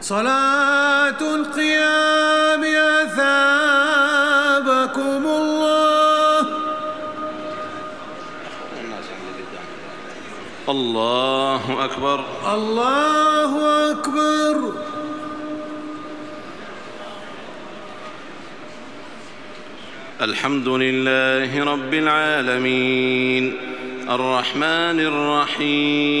صلاة القيام أثابكم الله. الله أكبر. الله أكبر. الحمد لله رب العالمين. الرحمن الرحيم.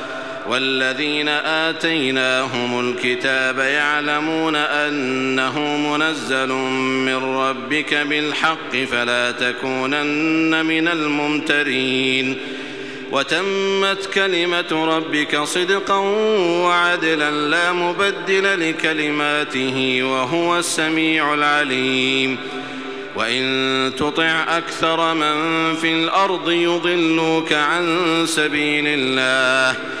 والذين آتيناهم الكتاب يعلمون أنه منزل من ربك بالحق فلا تكونن من الممترين وتمت كلمة ربك صدقا وعدلا لا مبدل لكلماته وهو السميع العليم وإن تطع أكثر من في الأرض يضلوك عن سبيل الله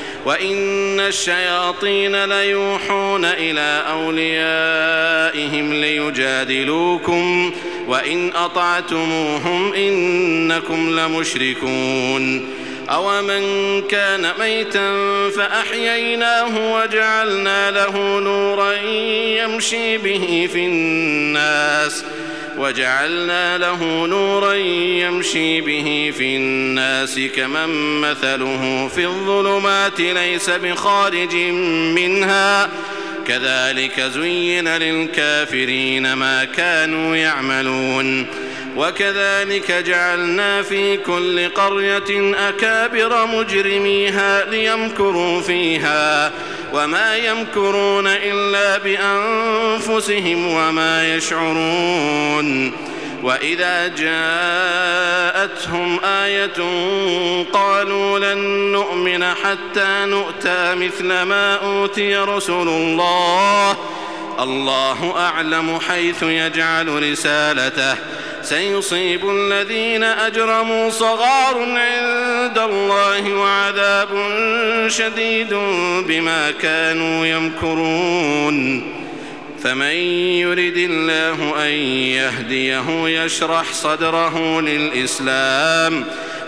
وإن الشياطين ليوحون إلى أوليائهم ليجادلوكم وإن أطعتموهم إنكم لمشركون أومن كان ميتا فأحييناه وجعلنا له نورا يمشي به في الناس وجعلنا له نورا يمشي به في الناس كمن مثله في الظلمات ليس بخارج منها. كذلك زين للكافرين ما كانوا يعملون. وكذلك جعلنا في كل قرية أكابر مجرميها ليمكروا فيها. وما يمكرون إلا بأنفسهم وما يشعرون وإذا جاءتهم آية قالوا لن نؤمن حتى نؤتى مثل ما أوتي رسل الله الله أعلم حيث يجعل رسالته. سيصيب الذين أجرموا صغار عند الله وعذاب شديد بما كانوا يمكرون. فمن يرد الله أن يهديه يشرح صدره للإسلام.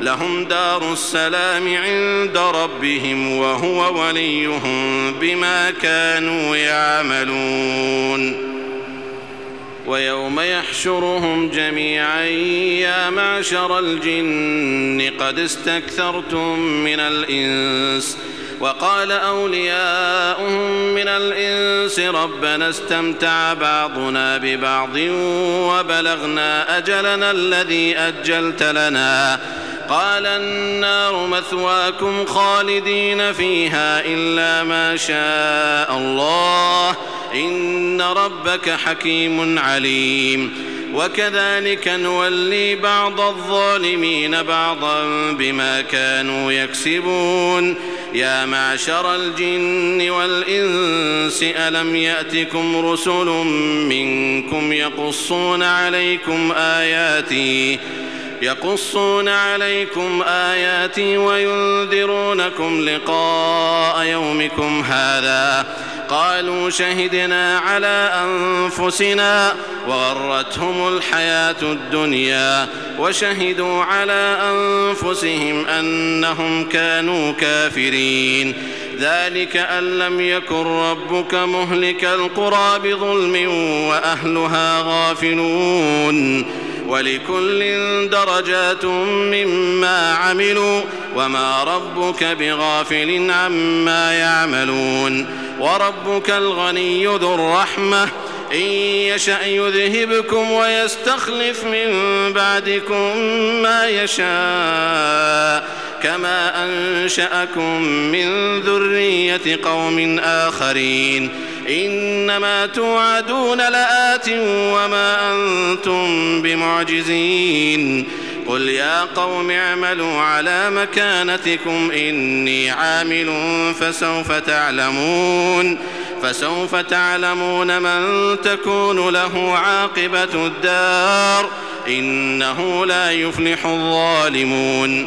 لهم دار السلام عند ربهم وهو وليهم بما كانوا يعملون. ويوم يحشرهم جميعا يا معشر الجن قد استكثرتم من الإنس. وقال أولياؤهم من الإنس ربنا استمتع بعضنا ببعض وبلغنا أجلنا الذي أجلت لنا. قال النار مثواكم خالدين فيها إلا ما شاء الله. إن ربك حكيم عليم. وكذلك نولي بعض الظالمين بعضا بما كانوا يكسبون. يا معشر الجن والإنس ألم يأتكم رسل منكم يقصون عليكم آياتي؟ يقصون عليكم آياتي وينذرونكم لقاء يومكم هذا. قالوا شهدنا على أنفسنا وغرتهم الحياة الدنيا وشهدوا على أنفسهم أنهم كانوا كافرين. ذلك أن لم يكن ربك مهلك القرى بظلم وأهلها غافلون. ولكل درجات مما عملوا وما ربك بغافل عما يعملون وربك الغني ذو الرحمة إن يشأ يذهبكم ويستخلف من بعدكم ما يشاء كما أنشأكم من ذرية قوم آخرين. إنما توعدون لآت وما أنتم بمعجزين. قل يا قوم اعملوا على مكانتكم إني عامل فسوف تعلمون. فسوف تعلمون من تكون له عاقبة الدار. إنه لا يفلح الظالمون.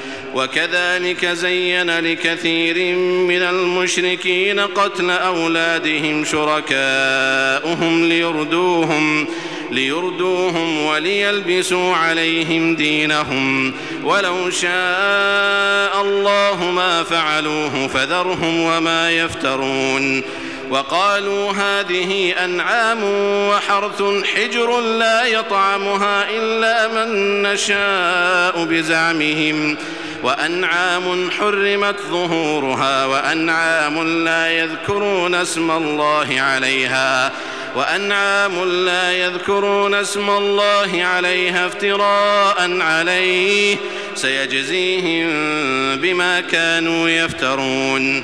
وكذلك زين لكثير من المشركين قتل أولادهم شركاؤهم ليردوهم ليردوهم وليلبسوا عليهم دينهم. ولو شاء الله ما فعلوه فذرهم وما يفترون. وقالوا هذه أنعام وحرث حجر لا يطعمها إلا من نشاء بزعمهم. وأنعام حرمت ظهورها وأنعام لا يذكرون اسم الله عليها وأنعام لا يذكرون اسم الله عليها افتراء عليه سيجزيهم بما كانوا يفترون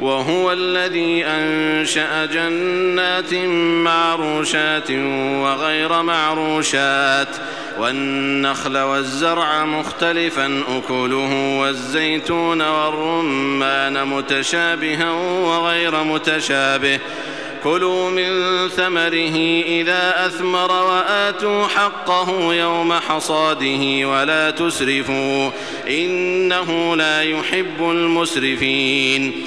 وهو الذي أنشأ جنات معروشات وغير معروشات والنخل والزرع مختلفا أكله والزيتون والرمان متشابها وغير متشابه. كلوا من ثمره إذا أثمر وآتوا حقه يوم حصاده ولا تسرفوا إنه لا يحب المسرفين.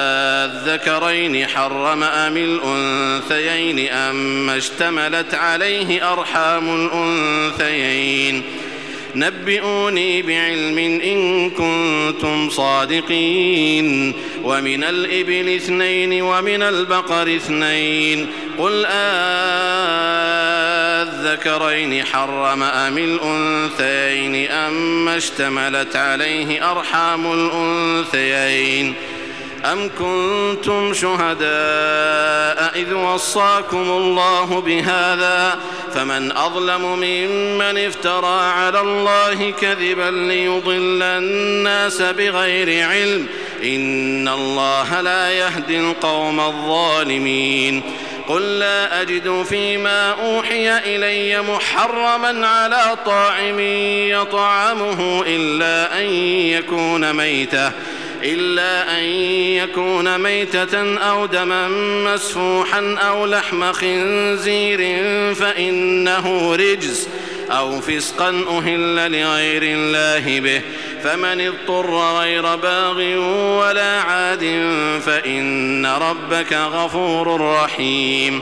آذكرين حرم أم الأنثيين أم اشتملت عليه أرحام الأنثيين نبئوني بعلم إن كنتم صادقين ومن الإبل اثنين ومن البقر اثنين قل آذكرين حرم أم الأنثيين أم اشتملت عليه أرحام الأنثيين أم كنتم شهداء إذ وصاكم الله بهذا فمن أظلم ممن افترى على الله كذبا ليضل الناس بغير علم إن الله لا يهدي القوم الظالمين قل لا أجد فيما أوحي إلي محرما على طاعم يطعمه إلا أن يكون ميتة إلا أن يكون ميتة أو دما مسفوحا أو لحم خنزير فإنه رجس أو فسقا أهل لغير الله به. فمن اضطر غير باغ ولا عاد فإن ربك غفور رحيم.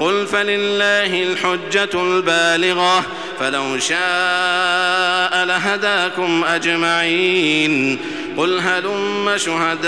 قل فلله الحجة البالغة فلو شاء لهداكم أجمعين قل هلم شهداءكم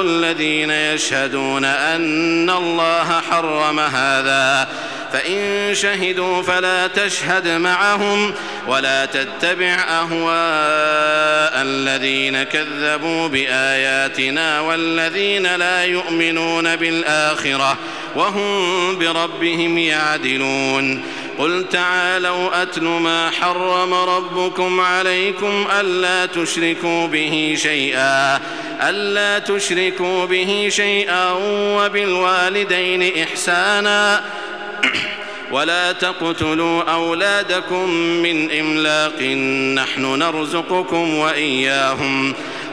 الذين يشهدون أن الله حرم هذا فإن شهدوا فلا تشهد معهم ولا تتبع أهواء الذين كذبوا بآياتنا والذين لا يؤمنون بالآخرة وهم بربهم يعدلون. قل تعالوا أتل ما حرم ربكم عليكم ألا تشركوا به شيئا ألا تشركوا به شيئا وبالوالدين إحسانا. ولا تقتلوا أولادكم من إملاق نحن نرزقكم وإياهم.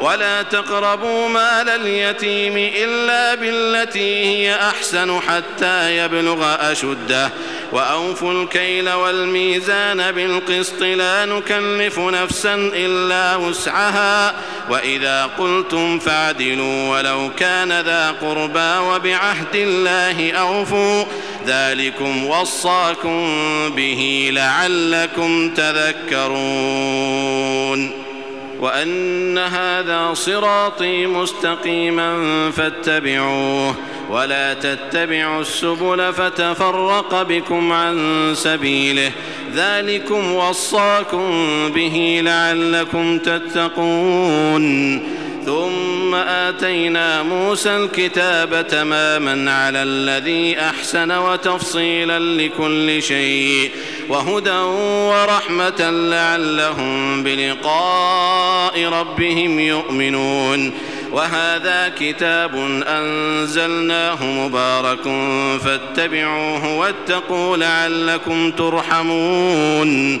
ولا تقربوا مال اليتيم إلا بالتي هي أحسن حتى يبلغ أشده. وأوفوا الكيل والميزان بالقسط لا نكلف نفسا إلا وسعها. وإذا قلتم فاعدلوا ولو كان ذا قربى وبعهد الله أوفوا. ذلكم وصاكم به لعلكم تذكرون. وأن هذا صراطي مستقيما فاتبعوه ولا تتبعوا السبل فتفرق بكم عن سبيله ذلكم وصاكم به لعلكم تتقون ثم آتينا موسى الكتاب تماما على الذي أحسن وتفصيلا لكل شيء وهدى ورحمة لعلهم بلقاء ربهم يؤمنون. وهذا كتاب أنزلناه مبارك فاتبعوه واتقوا لعلكم ترحمون.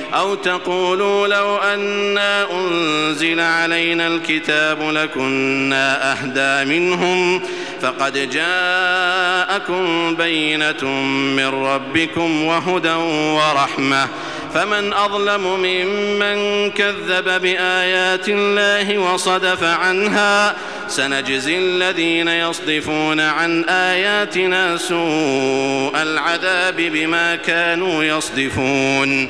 أو تقولوا لو أنا أنزل علينا الكتاب لكنا أهدى منهم فقد جاءكم بينة من ربكم وهدى ورحمة فمن أظلم ممن كذب بآيات الله وصدف عنها سنجزي الذين يصدفون عن آياتنا سوء العذاب بما كانوا يصدفون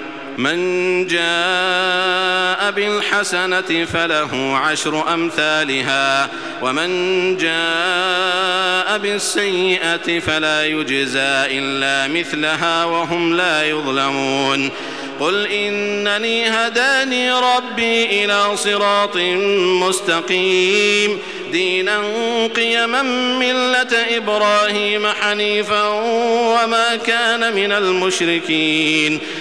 من جاء بالحسنة فله عشر أمثالها ومن جاء بالسيئة فلا يجزى إلا مثلها وهم لا يظلمون. قل إنني هداني ربي إلى صراط مستقيم. دينا قيما ملة إبراهيم حنيفا وما كان من المشركين.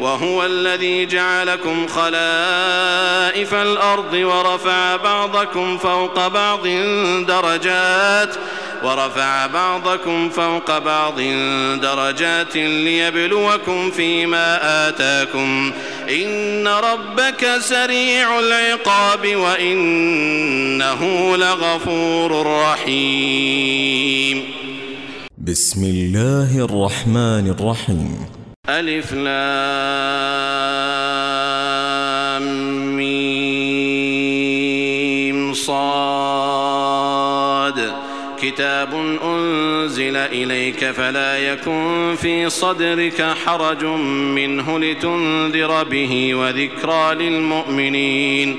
وهو الذي جعلكم خلائف الأرض ورفع بعضكم فوق بعض درجات ورفع بعضكم فوق بعض درجات ليبلوكم فيما آتاكم. إن ربك سريع العقاب وإنه لغفور رحيم. بسم الله الرحمن الرحيم. ألف لام ميم صاد. كتاب أنزل إليك فلا يكن في صدرك حرج منه لتنذر به وذكرى للمؤمنين.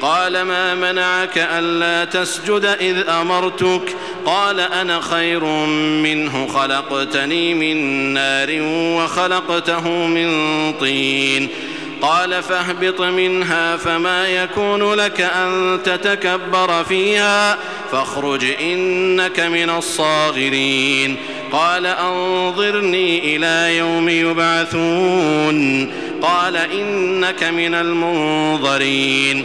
قال ما منعك ألا تسجد إذ أمرتك؟ قال أنا خير منه خلقتني من نار وخلقته من طين. قال فاهبط منها فما يكون لك أن تتكبر فيها فاخرج إنك من الصاغرين. قال أنظرني إلى يوم يبعثون. قال إنك من المنظرين.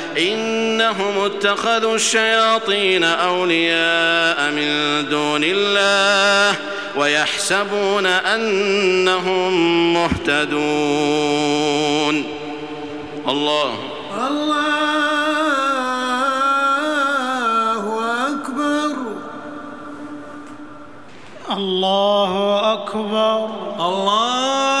إنهم اتخذوا الشياطين أولياء من دون الله ويحسبون أنهم مهتدون. الله. الله أكبر. الله أكبر. الله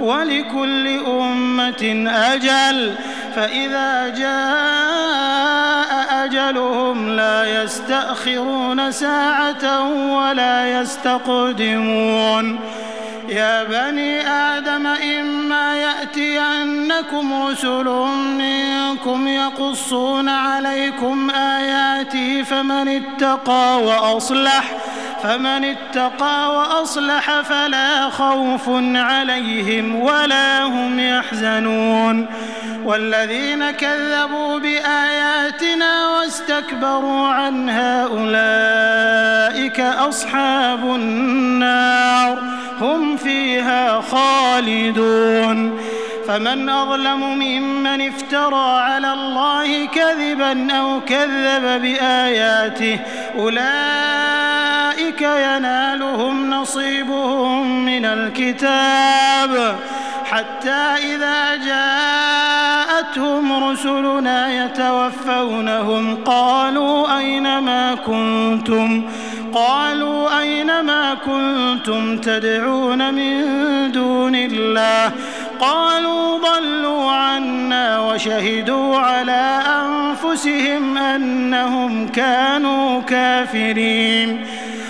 ولكل أمة أجل فإذا جاء أجلهم لا يستأخرون ساعة ولا يستقدمون. يا بني آدم إما يأتينكم رسل منكم يقصون عليكم آياتي فمن اتقى وأصلح فمن اتقى وأصلح فلا خوف عليهم ولا هم يحزنون. والذين كذبوا بآياتنا واستكبروا عنها أولئك أصحاب النار هم فيها خالدون. فمن أظلم ممن افترى على الله كذبا أو كذب بآياته أولئك ينالهم نصيبهم من الكتاب. حتى إذا جاءتهم رسلنا يتوفونهم قالوا أين ما كنتم؟ قالوا أين ما كنتم تدعون من دون الله؟ قالوا ضلوا عنا وشهدوا على أنفسهم أنهم كانوا كافرين.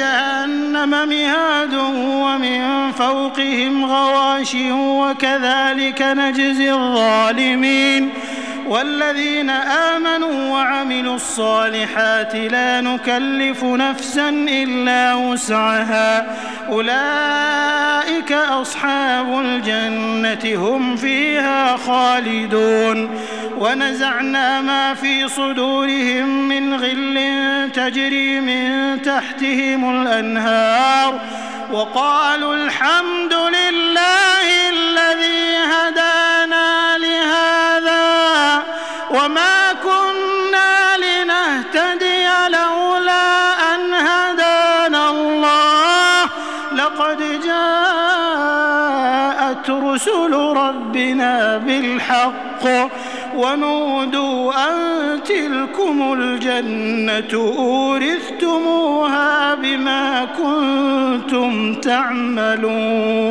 جهنم مهاد ومن فوقهم غواش وكذلك نجزي الظالمين والذين آمنوا وعملوا الصالحات لا نكلف نفسا إلا وسعها. أولئك أصحاب الجنة هم فيها خالدون. ونزعنا ما في صدورهم من غل تجري من تحتهم الأنهار. وقالوا الحمد لله الذي هدانا لهذا وما كنا لنهتدي لولا أن هدانا الله. لقد جاءت رسل ربنا بالحق ونودوا أن تلكم الجنة. أورثتموها بما كنتم تعملون.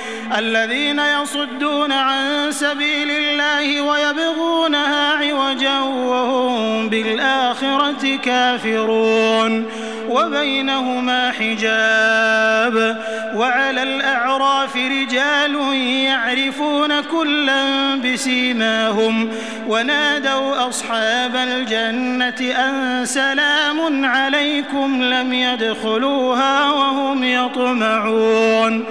الذين يصدون عن سبيل الله ويبغونها عوجا وهم بالآخرة كافرون. وبينهما حجاب. وعلى الأعراف رجال يعرفون كلا بسيماهم. ونادوا أصحاب الجنة أن سلام عليكم لم يدخلوها وهم يطمعون.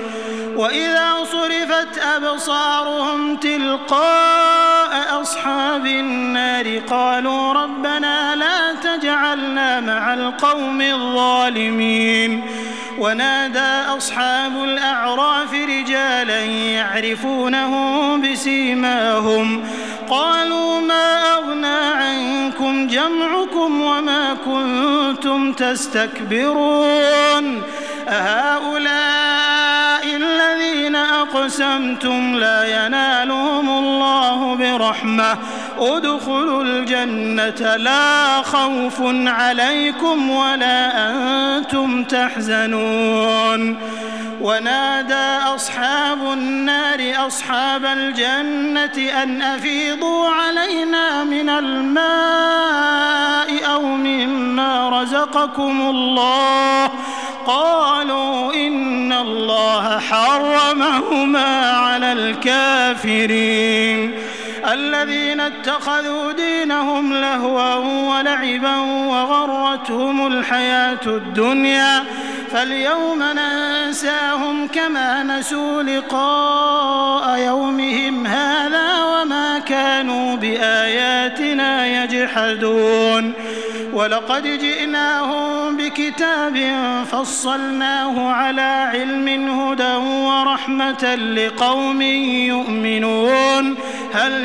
وإذا صرفت أبصارهم تلقاء أصحاب النار قالوا ربنا لا تجعلنا مع القوم الظالمين ونادى أصحاب الأعراف رجالا يعرفونهم بسيماهم قالوا ما أغنى عنكم جمعكم وما كنتم تستكبرون أهؤلاء أقسمتم لا ينالهم الله برحمة. ادخلوا الجنة لا خوف عليكم ولا أنتم تحزنون. ونادى أصحاب النار أصحاب الجنة أن أفيضوا علينا من الماء أو مما رزقكم الله. قالوا إن الله حرمهما على الكافرين. الذين اتخذوا دينهم لهوا ولعبا وغرتهم الحياة الدنيا فاليوم ننساهم كما نسوا لقاء يومهم هذا وما كانوا بآياتنا يجحدون ولقد جئناهم بكتاب فصلناه على علم هدى ورحمة لقوم يؤمنون هل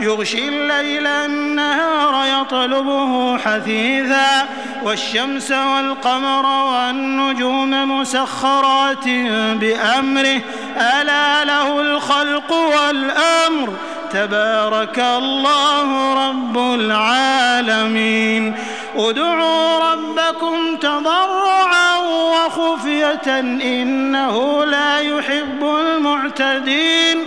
يغشي الليل النهار يطلبه حثيثا والشمس والقمر والنجوم مسخرات بأمره. ألا له الخلق والأمر؟ تبارك الله رب العالمين. ادعوا ربكم تضرعا وخفية إنه لا يحب المعتدين.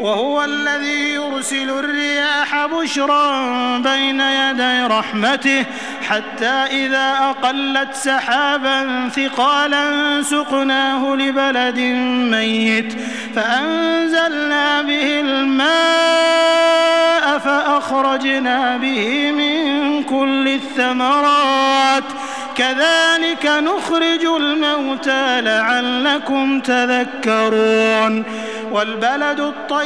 وهو الذي يرسل الرياح بشرا بين يدي رحمته حتى إذا أقلت سحابا ثقالا سقناه لبلد ميت فأنزلنا به الماء فأخرجنا به من كل الثمرات. كذلك نخرج الموتى لعلكم تذكرون. والبلد الطيب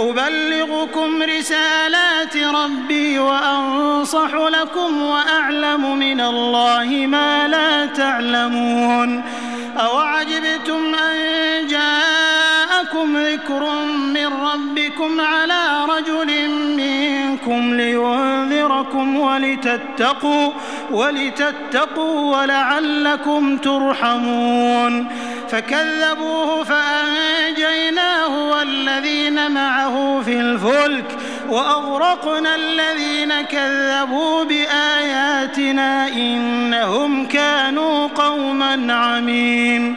أبلغكم رسالات ربي وأنصح لكم وأعلم من الله ما لا تعلمون أوعجبتم أن جاءكم ذكر من ربكم على رجل منكم لينذركم ولتتقوا ولتتقوا ولعلكم ترحمون فكذبوه فأنجيناه والذين معه في الفلك وأغرقنا الذين كذبوا بآياتنا إنهم كانوا قوما عمين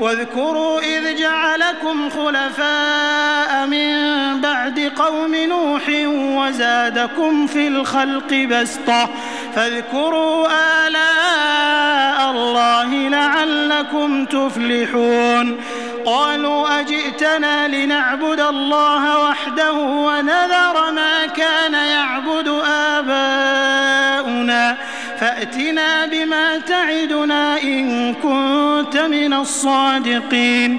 واذكروا إذ جعلكم خلفاء من بعد قوم نوح وزادكم في الخلق بسطة فاذكروا آلاء الله لعلكم تفلحون قالوا أجئتنا لنعبد الله وحده ونذر ما كان يعبد آباؤنا فأتنا بما تعدنا إن كنت من الصادقين.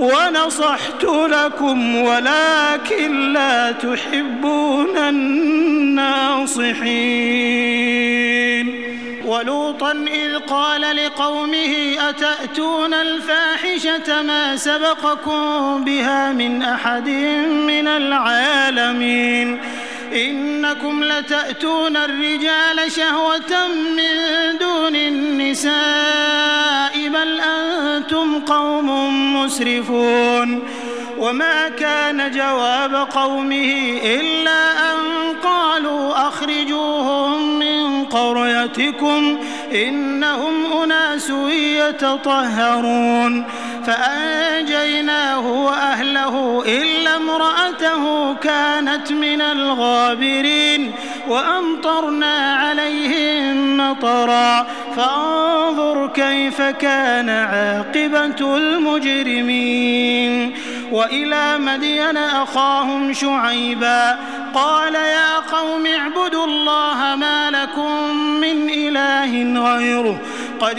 ونصحت لكم ولكن لا تحبون الناصحين. ولوطا إذ قال لقومه أتأتون الفاحشة ما سبقكم بها من أحد من العالمين؟ إنكم لتأتون الرجال شهوة من دون النساء بل أنتم قوم مسرفون. وما كان جواب قومه إلا أن قالوا أخرجوهم من قريتكم إنهم أناس يتطهرون فأنجيناه وأهله إلا امرأته كانت من الغابرين وأمطرنا عليهم مطرا فانظر كيف كان عاقبة المجرمين وإلى مدين أخاهم شعيبا. قال يا قوم اعبدوا الله ما لكم من إله غيره. قد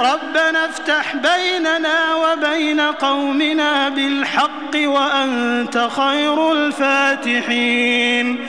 ربنا افتح بيننا وبين قومنا بالحق وأنت خير الفاتحين.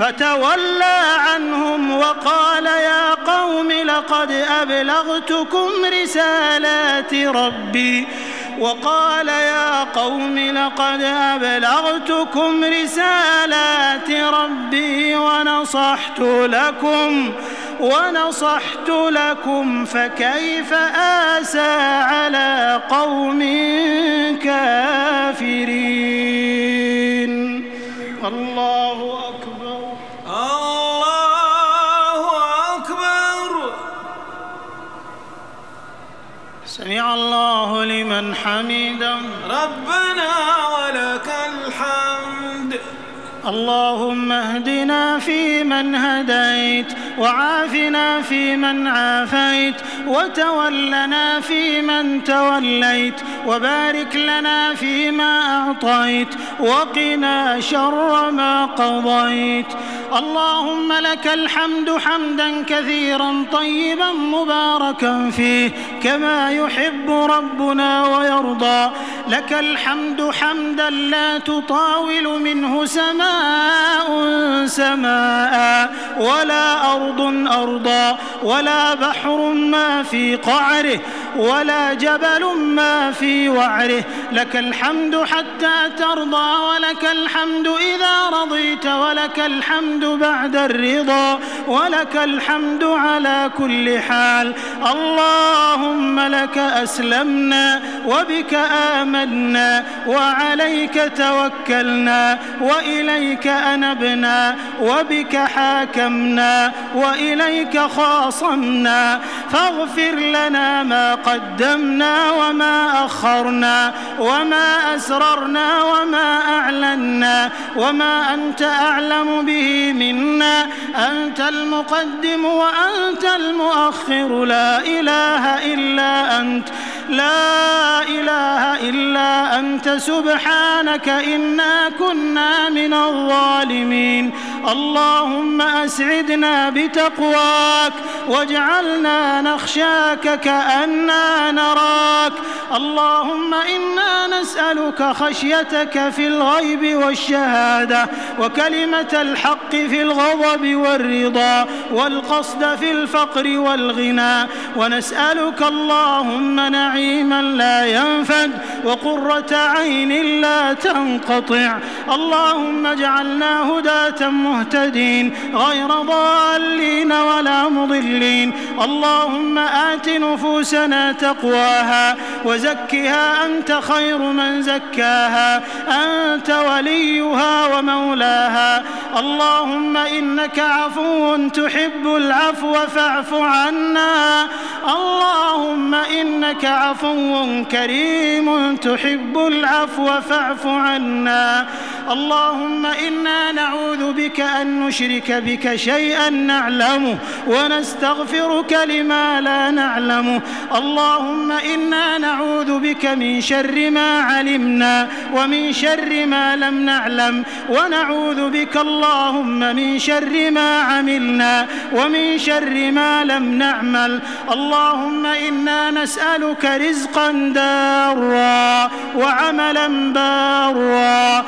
فتولى عنهم وقال يا قوم لقد أبلغتكم رسالات ربي. وقال يا قوم لقد أبلغتكم رسالات ربي ونصحت لكم ونصحت لكم فكيف آسى على قوم كافرين؟ الله سمع الله لمن حمده. ربنا ولك الحمد. اللهم اهدنا فيمن هديت. وعافنا فيمن عافيت وتولنا فيمن توليت وبارك لنا فيما أعطيت وقنا شر ما قضيت. اللهم لك الحمد حمدا كثيرا طيبا مباركا فيه كما يحب ربنا ويرضى. لك الحمد حمدا لا تطاول منه سماء سماء ولا أرض أرضا ولا بحر ما في قعره ولا جبل ما في وعره. لك الحمد حتى ترضى ولك الحمد إذا رضيت ولك الحمد بعد الرضا ولك الحمد على كل حال. اللهم لك أسلمنا وبك آمنا وعليك توكلنا وإليك أنبنا وبك حاكمنا وإليك خاصمنا فاغفر لنا ما قدمنا وما أخرنا وما أسررنا وما أعلنا وما أنت أعلم به منا. أنت المقدم وأنت المؤخر لا إله إلا أنت لا إله إلا أنت. سبحانك إنا كنا من الظالمين. اللهم أسعدنا بتقواك واجعلنا نخشاك كأننا نراك. اللهم إنا نسألك خشيتك في الغيب والشهادة وكلمة الحق في الغضب والرضا والقصد في الفقر والغنى. ونسألك اللهم نعيما لا ينفد وقرة عين لا تنقطع. اللهم اجعلنا هداة مهتدين غير ضالين ولا مضلين. اللهم آت نفوسنا تقواها وزكها أنت خير من زكاها. أنت وليها ومولاها. اللهم إنك عفو تحب العفو فاعف عنا. اللهم إنك عفو كريم تحب العفو فاعف عنا. اللهم إنا نعوذ بك أن نشرك بك شيئا نعلمه ونستغفرك لما لا نعلمه. اللهم إنا نعوذ بك من شر ما علمنا ومن شر ما لم نعلم. ونعوذ بك اللهم من شر ما عملنا ومن شر ما لم نعمل. اللهم إنا نسألك رزقا دارا وعملا بارا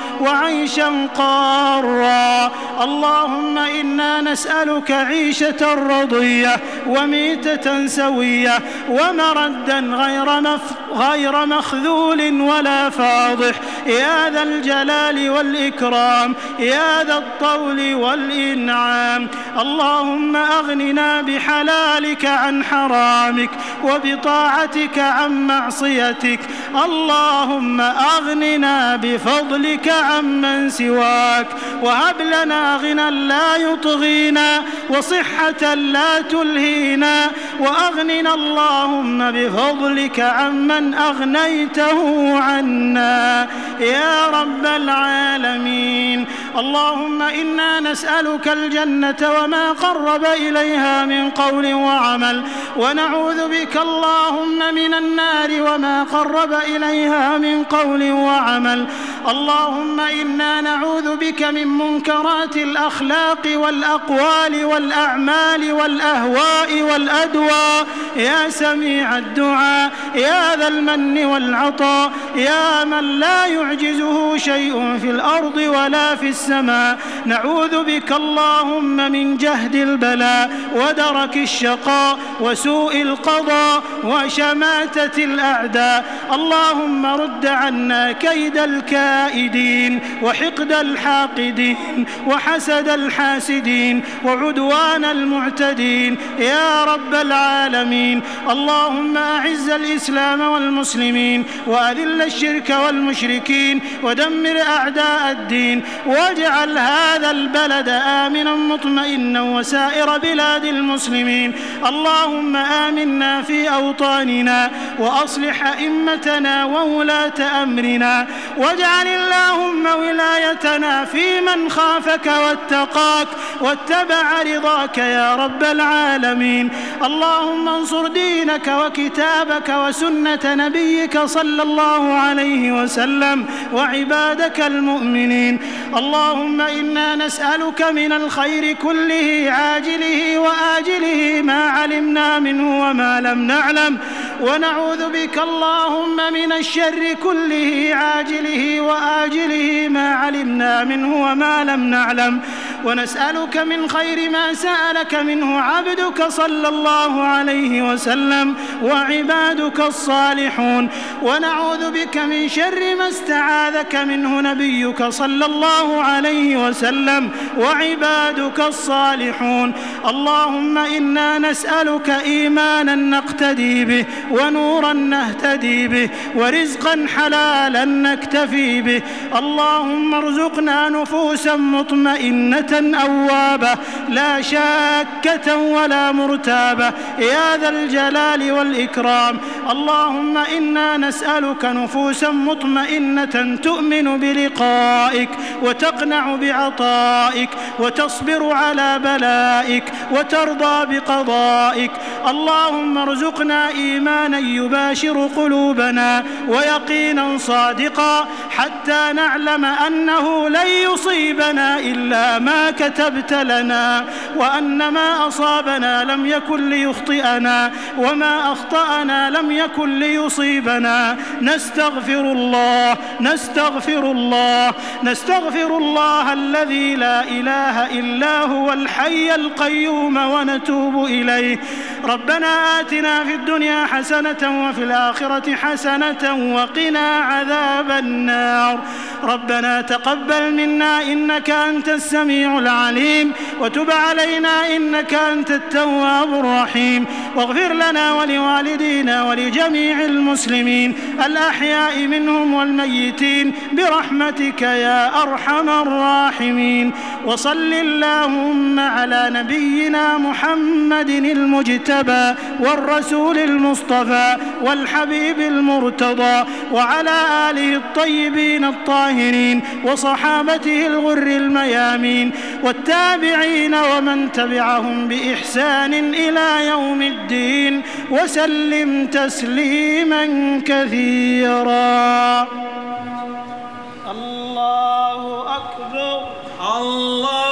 وعيشا قارا. اللهم إنا نسألك عيشة رضية وميتة سوية ومردا غير, مف غير مخذول ولا فاضح. يا ذا الجلال والإكرام يا ذا الطول والإنعام. اللهم أغننا بحلالك عن حرامك وبطاعتك عن معصيتك. اللهم أغننا بفضلك عمن سواك. وهب لنا غنى لا يطغينا وصحة لا تلهينا. وأغننا اللهم بفضلك عمن أغنيته عنا. يا رب العالمين. اللهم إنا نسألك الجنة وما قرب إليها من قول وعمل. ونعوذ بك اللهم من النار وما قرب إليها من قول وعمل. اللهم إنا نعوذ بك من منكرات الأخلاق والأقوال والأعمال والأهواء والأدواء يا سميع الدعاء يا ذا المن والعطاء يا من لا يعجزه شيء في الأرض ولا في السماء. نعوذ بك اللهم من جهد البلاء ودرك الشقاء وسوء القضاء وشماتة الأعداء. اللهم رد عنا كيد الكائدين. وحقد الحاقدين وحسد الحاسدين وعدوان المعتدين يا رب العالمين. اللهم أعز الإسلام والمسلمين وأذل الشرك والمشركين ودمر أعداء الدين واجعل هذا البلد آمنا مطمئنا وسائر بلاد المسلمين. اللهم آمنا في أوطاننا وأصلح أئمتنا وولاة أمرنا واجعل اللهم ولايتنا في من خافك واتقاك واتبع رضاك يا رب العالمين. اللهم انصر دينك وكتابك وسنة نبيك صلى الله عليه وسلم وعبادك المؤمنين. اللهم إنا نسألك من الخير كله عاجله وآجله ما علمنا منه وما لم نعلم. ونعوذ بك اللهم من الشر كله عاجله وآجله ما علمنا منه وما لم نعلم. ونسألك من خير ما سألك منه عبدك صلى الله عليه وسلم وعبادك الصالحون. ونعوذ بك من شر ما استعاذك منه نبيك صلى الله عليه وسلم وعبادك الصالحون. اللهم إنا نسألك إيمانا نقتدي به ونورا نهتدي به ورزقا حلالا نكتفي به. اللهم ارزقنا نفوسا مطمئنة أوابة لا شاكة ولا مرتابة. يا ذا الجلال والإكرام اللهم إنا نسألك نفوسا مطمئنة تؤمن بلقائك وتقنع بعطائك وتصبر على بلائك وترضى بقضائك. اللهم ارزقنا إيمانا يباشر قلوبنا ويقينا صادقا حتى نعلم أنه لن يصيبنا إلا ما كتبت لنا وأن ما أصابنا لم يكن ليخطئنا وما أخطأنا لم يكن ليصيبنا. نستغفر الله نستغفر الله نستغفر الله الذي لا إله إلا هو الحي القيوم ونتوب إليه. ربنا آتنا في الدنيا حسنة وفي الآخرة حسنة وقنا عذاب النار. ربنا تقبل منا إنك أنت العليم وتب علينا إنك أنت التواب الرحيم واغفر لنا ولوالدينا ولجميع المسلمين الأحياء منهم والميتين برحمتك يا أرحم الراحمين وصل اللهم على نبينا محمد المجتبى والرسول المصطفى والحبيب المرتضى وعلى آله الطيبين الطاهرين وصحابته الغر الميامين والتابعين ومن تبعهم بإحسان إلى يوم الدين وسلم تسليما كثيرا. الله أكبر. الله